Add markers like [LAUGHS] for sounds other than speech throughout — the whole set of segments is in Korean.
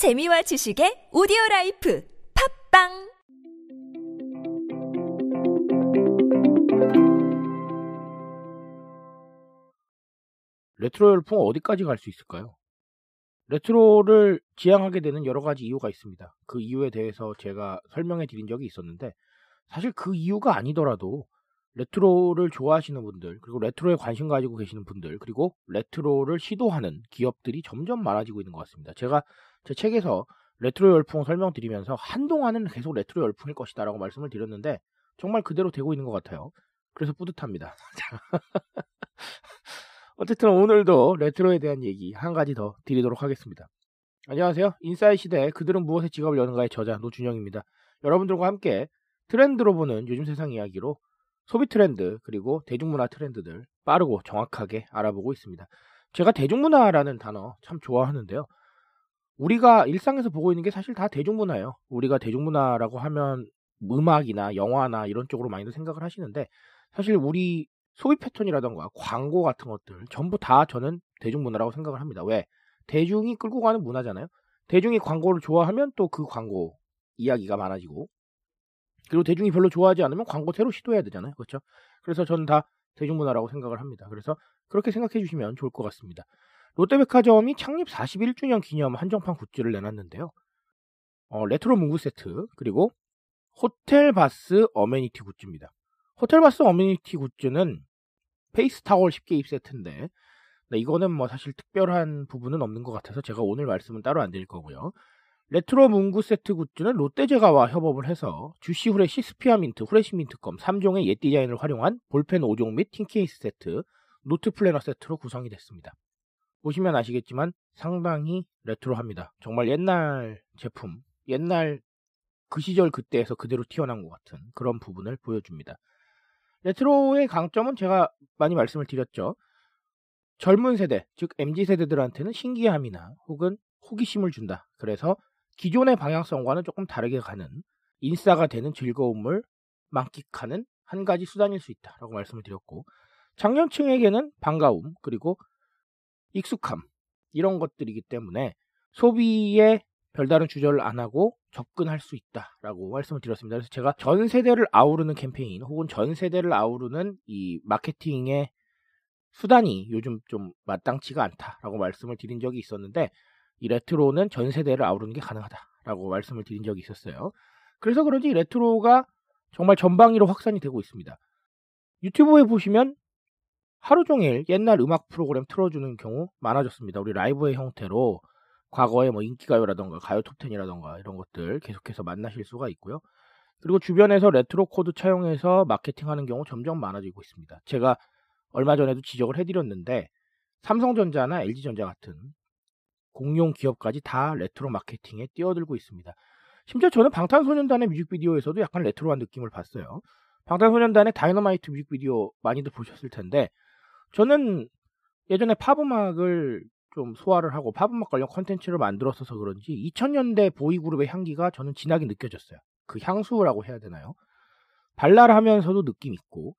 재미와 지식의 오디오 라이프 팟빵 레트로 열풍 어디까지 갈 수 있을까요? 레트로를 지향하게 되는 여러 가지 이유가 있습니다. 그 이유에 대해서 제가 설명해 드린 적이 있었는데 사실 그 이유가 아니더라도 레트로를 좋아하시는 분들 그리고 레트로에 관심 가지고 계시는 분들 그리고 레트로를 시도하는 기업들이 점점 많아지고 있는 것 같습니다. 제가 제 책에서 레트로 열풍 설명드리면서 한동안은 계속 레트로 열풍일 것이다라고 말씀을 드렸는데 정말 그대로 되고 있는 것 같아요. 그래서 뿌듯합니다. [LAUGHS] 어쨌든 오늘도 레트로에 대한 얘기 한 가지 더 드리도록 하겠습니다. 안녕하세요. 인싸의 시대 그들은 무엇에 지갑을 여는가의 저자 노준영입니다. 여러분들과 함께 트렌드로 보는 요즘 세상 이야기로 소비 트렌드 그리고 대중문화 트렌드들 빠르고 정확하게 알아보고 있습니다. 제가 대중문화라는 단어 참 좋아하는데요. 우리가 일상에서 보고 있는 게 사실 다 대중문화예요. 우리가 대중문화라고 하면 음악이나 영화나 이런 쪽으로 많이들 생각을 하시는데 사실 우리 소비 패턴이라던가 광고 같은 것들 전부 다 저는 대중문화라고 생각을 합니다. 왜? 대중이 끌고 가는 문화잖아요. 대중이 광고를 좋아하면 또 그 광고 이야기가 많아지고 그리고 대중이 별로 좋아하지 않으면 광고 새로 시도해야 되잖아요. 그렇죠? 그래서 저는 다 대중문화라고 생각을 합니다. 그래서 그렇게 생각해 주시면 좋을 것 같습니다. 롯데백화점이 창립 41주년 기념 한정판 굿즈를 내놨는데요. 어, 레트로 문구 세트 그리고 호텔 bath amenity 굿즈입니다. 호텔 bath amenity 굿즈는 face 타월 10개 입 세트인데 네, 이거는 뭐 사실 특별한 부분은 없는 것 같아서 제가 오늘 말씀은 따로 안 드릴 거고요. 레트로 문구 세트 굿즈는 롯데제과와 협업을 해서 쥬시후레쉬, 스피아민트, 후레쉬민트 껌 3종의 옛 디자인을 활용한 볼펜 5종 및 tin 케이스 세트, 노트 플래너 세트로 구성이 됐습니다. 보시면 아시겠지만 상당히 레트로합니다. 정말 옛날 제품, 옛날 그 시절 그때에서 그대로 튀어나온 것 같은 그런 부분을 보여줍니다. 레트로의 강점은 제가 많이 말씀을 드렸죠. 젊은 세대, 즉 MZ 세대들한테는 신기함이나 혹은 호기심을 준다. 그래서 기존의 방향성과는 조금 다르게 가는 인싸가 되는 즐거움을 만끽하는 한 가지 수단일 수 있다라고 말씀을 드렸고 장년층에게는 반가움 그리고 익숙함 이런 것들이기 때문에 소비에 별다른 주저를 안 하고 접근할 수 있다라고 말씀을 드렸습니다. 그래서 제가 전 세대를 아우르는 캠페인 혹은 전 세대를 아우르는 이 마케팅의 수단이 요즘 좀 마땅치가 않다라고 말씀을 드린 적이 있었는데 이 레트로는 전 세대를 아우르는 게 가능하다라고 말씀을 드린 적이 있었어요. 그래서 그런지 레트로가 정말 전방위로 확산이 되고 있습니다. 유튜브에 보시면 하루 종일 옛날 음악 프로그램 틀어주는 경우 많아졌습니다. 우리 라이브의 형태로 과거에 뭐 인기가요라던가 가요 톱텐이라던가 이런 것들 계속해서 만나실 수가 있고요. 그리고 주변에서 레트로 코드 차용해서 마케팅하는 경우 점점 많아지고 있습니다. 제가 얼마 전에도 지적을 해드렸는데 삼성전자나 LG전자 같은 공룡 기업까지 다 레트로 마케팅에 뛰어들고 있습니다. 심지어 저는 방탄소년단의 뮤직비디오에서도 약간 레트로한 느낌을 봤어요. 방탄소년단의 다이너마이트 뮤직비디오 많이들 보셨을 텐데 저는 예전에 팝음악을 좀 소개를 하고 팝음악 관련 컨텐츠를 만들었어서 그런지 2000년대 보이그룹의 향기가 저는 진하게 느껴졌어요. 그 향수라고 해야 되나요? 발랄하면서도 느낌 있고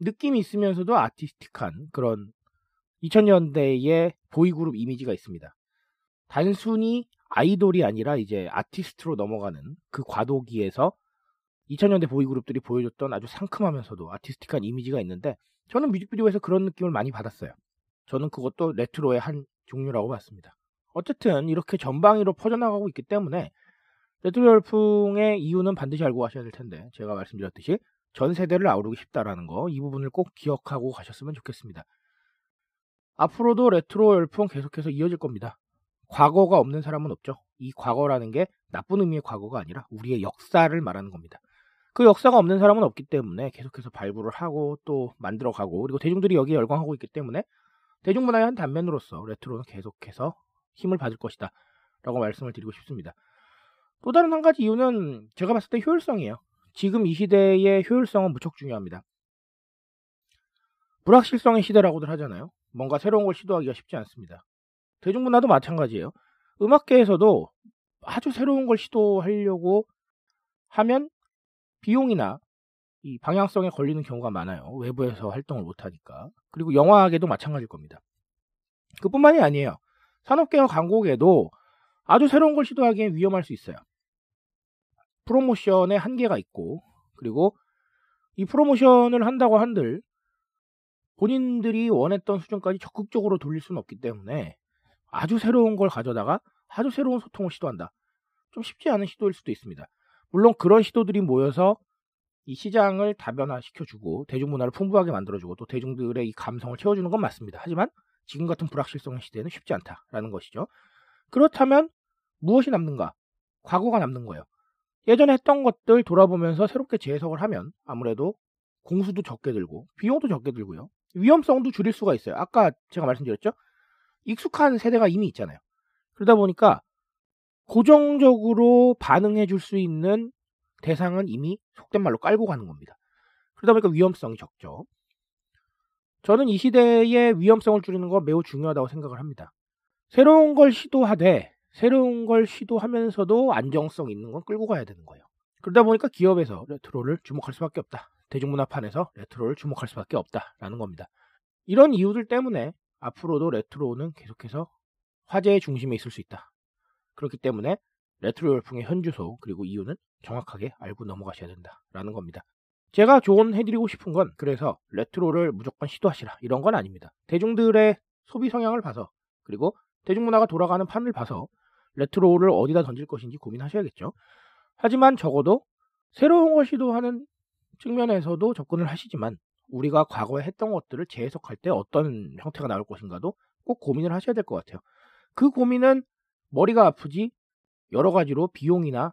느낌이 있으면서도 artistic한 그런 2000년대의 보이그룹 이미지가 있습니다. 단순히 아이돌이 아니라 이제 아티스트로 넘어가는 그 과도기에서 2000년대 보이그룹들이 보여줬던 아주 상큼하면서도 artistic한 이미지가 있는데 저는 뮤직비디오에서 그런 느낌을 많이 받았어요. 저는 그것도 레트로의 한 종류라고 봤습니다. 어쨌든 이렇게 전방위로 퍼져나가고 있기 때문에 레트로 열풍의 이유는 반드시 알고 가셔야 될 텐데 제가 말씀드렸듯이 전 세대를 아우르고 싶다라는 거 이 부분을 꼭 기억하고 가셨으면 좋겠습니다. 앞으로도 레트로 열풍 계속해서 이어질 겁니다. 과거가 없는 사람은 없죠. 이 과거라는 게 나쁜 의미의 과거가 아니라 우리의 역사를 말하는 겁니다. 그 역사가 없는 사람은 없기 때문에 계속해서 발굴을 하고 또 만들어가고 그리고 대중들이 여기에 열광하고 있기 때문에 대중문화의 한 단면으로서 레트로는 계속해서 힘을 받을 것이다 라고 말씀을 드리고 싶습니다. 또 다른 한 가지 이유는 제가 봤을 때 효율성이에요. 지금 이 시대의 효율성은 무척 중요합니다. 불확실성의 시대라고들 하잖아요. 뭔가 새로운 걸 시도하기가 쉽지 않습니다. 대중문화도 마찬가지예요. 음악계에서도 아주 새로운 걸 시도하려고 하면 비용이나 이 방향성에 걸리는 경우가 많아요. 외부에서 활동을 못하니까. 그리고 영화계도 마찬가지일 겁니다. 그뿐만이 아니에요. 산업계와 광고계도 아주 새로운 걸 시도하기엔 위험할 수 있어요. 프로모션에 한계가 있고 그리고 이 프로모션을 한다고 한들 본인들이 원했던 수준까지 적극적으로 돌릴 수는 없기 때문에 아주 새로운 걸 가져다가 아주 새로운 소통을 시도한다. 좀 쉽지 않은 시도일 수도 있습니다. 물론 그런 시도들이 모여서 이 시장을 다변화시켜주고 대중문화를 풍부하게 만들어주고 또 대중들의 이 감성을 채워주는 건 맞습니다. 하지만 지금 같은 불확실성의 시대는 쉽지 않다라는 것이죠. 그렇다면 무엇이 남는가? 과거가 남는 거예요. 예전에 했던 것들 돌아보면서 새롭게 재해석을 하면 아무래도 공수도 적게 들고 비용도 적게 들고요. 위험성도 줄일 수가 있어요. 아까 제가 말씀드렸죠? 익숙한 세대가 이미 있잖아요. 그러다 보니까 고정적으로 반응해 줄 수 있는 대상은 이미 속된 말로 깔고 가는 겁니다. 그러다 보니까 위험성이 적죠. 저는 이 시대의 위험성을 줄이는 건 매우 중요하다고 생각을 합니다. 새로운 걸 시도하되 새로운 걸 시도하면서도 안정성 있는 건 끌고 가야 되는 거예요. 그러다 보니까 기업에서 레트로를 주목할 수밖에 없다. 대중문화판에서 레트로를 주목할 수밖에 없다라는 겁니다. 이런 이유들 때문에 앞으로도 레트로는 계속해서 화제의 중심에 있을 수 있다. 그렇기 때문에 레트로 열풍의 현주소 그리고 이유는 정확하게 알고 넘어가셔야 된다라는 겁니다. 제가 조언해드리고 싶은 건 그래서 레트로를 무조건 시도하시라 이런 건 아닙니다. 대중들의 소비 성향을 봐서 그리고 대중문화가 돌아가는 판을 봐서 레트로를 어디다 던질 것인지 고민하셔야겠죠. 하지만 적어도 새로운 걸 시도하는 측면에서도 접근을 하시지만 우리가 과거에 했던 것들을 재해석할 때 어떤 형태가 나올 것인가도 꼭 고민을 하셔야 될 것 같아요. 그 고민은 머리가 아프지 여러 가지로 비용이나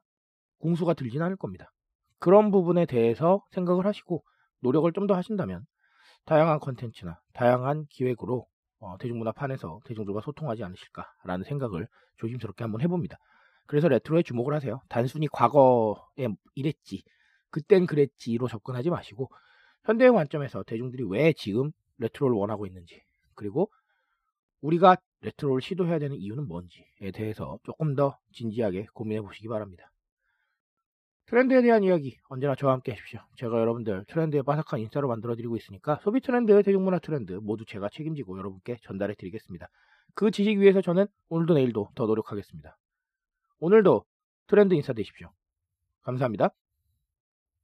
공수가 들진 않을 겁니다. 그런 부분에 대해서 생각을 하시고 노력을 좀 더 하신다면 다양한 컨텐츠나 다양한 기획으로 어, 대중문화판에서 대중들과 소통하지 않으실까라는 생각을 조심스럽게 한번 해봅니다. 그래서 레트로에 주목을 하세요. 단순히 과거에 이랬지, 그땐 그랬지로 접근하지 마시고 현대의 관점에서 대중들이 왜 지금 레트로를 원하고 있는지 그리고 우리가 레트로를 시도해야 되는 이유는 뭔지에 대해서 조금 더 진지하게 고민해 보시기 바랍니다. 트렌드에 대한 이야기 언제나 저와 함께 하십시오. 제가 여러분들 트렌드에 빠삭한 인싸로 만들어 드리고 있으니까 소비 트렌드, 대중문화 트렌드 모두 제가 책임지고 여러분께 전달해 드리겠습니다. 그 지식 위해서 저는 오늘도 내일도 더 노력하겠습니다. 오늘도 트렌드 인싸 되십시오. 감사합니다.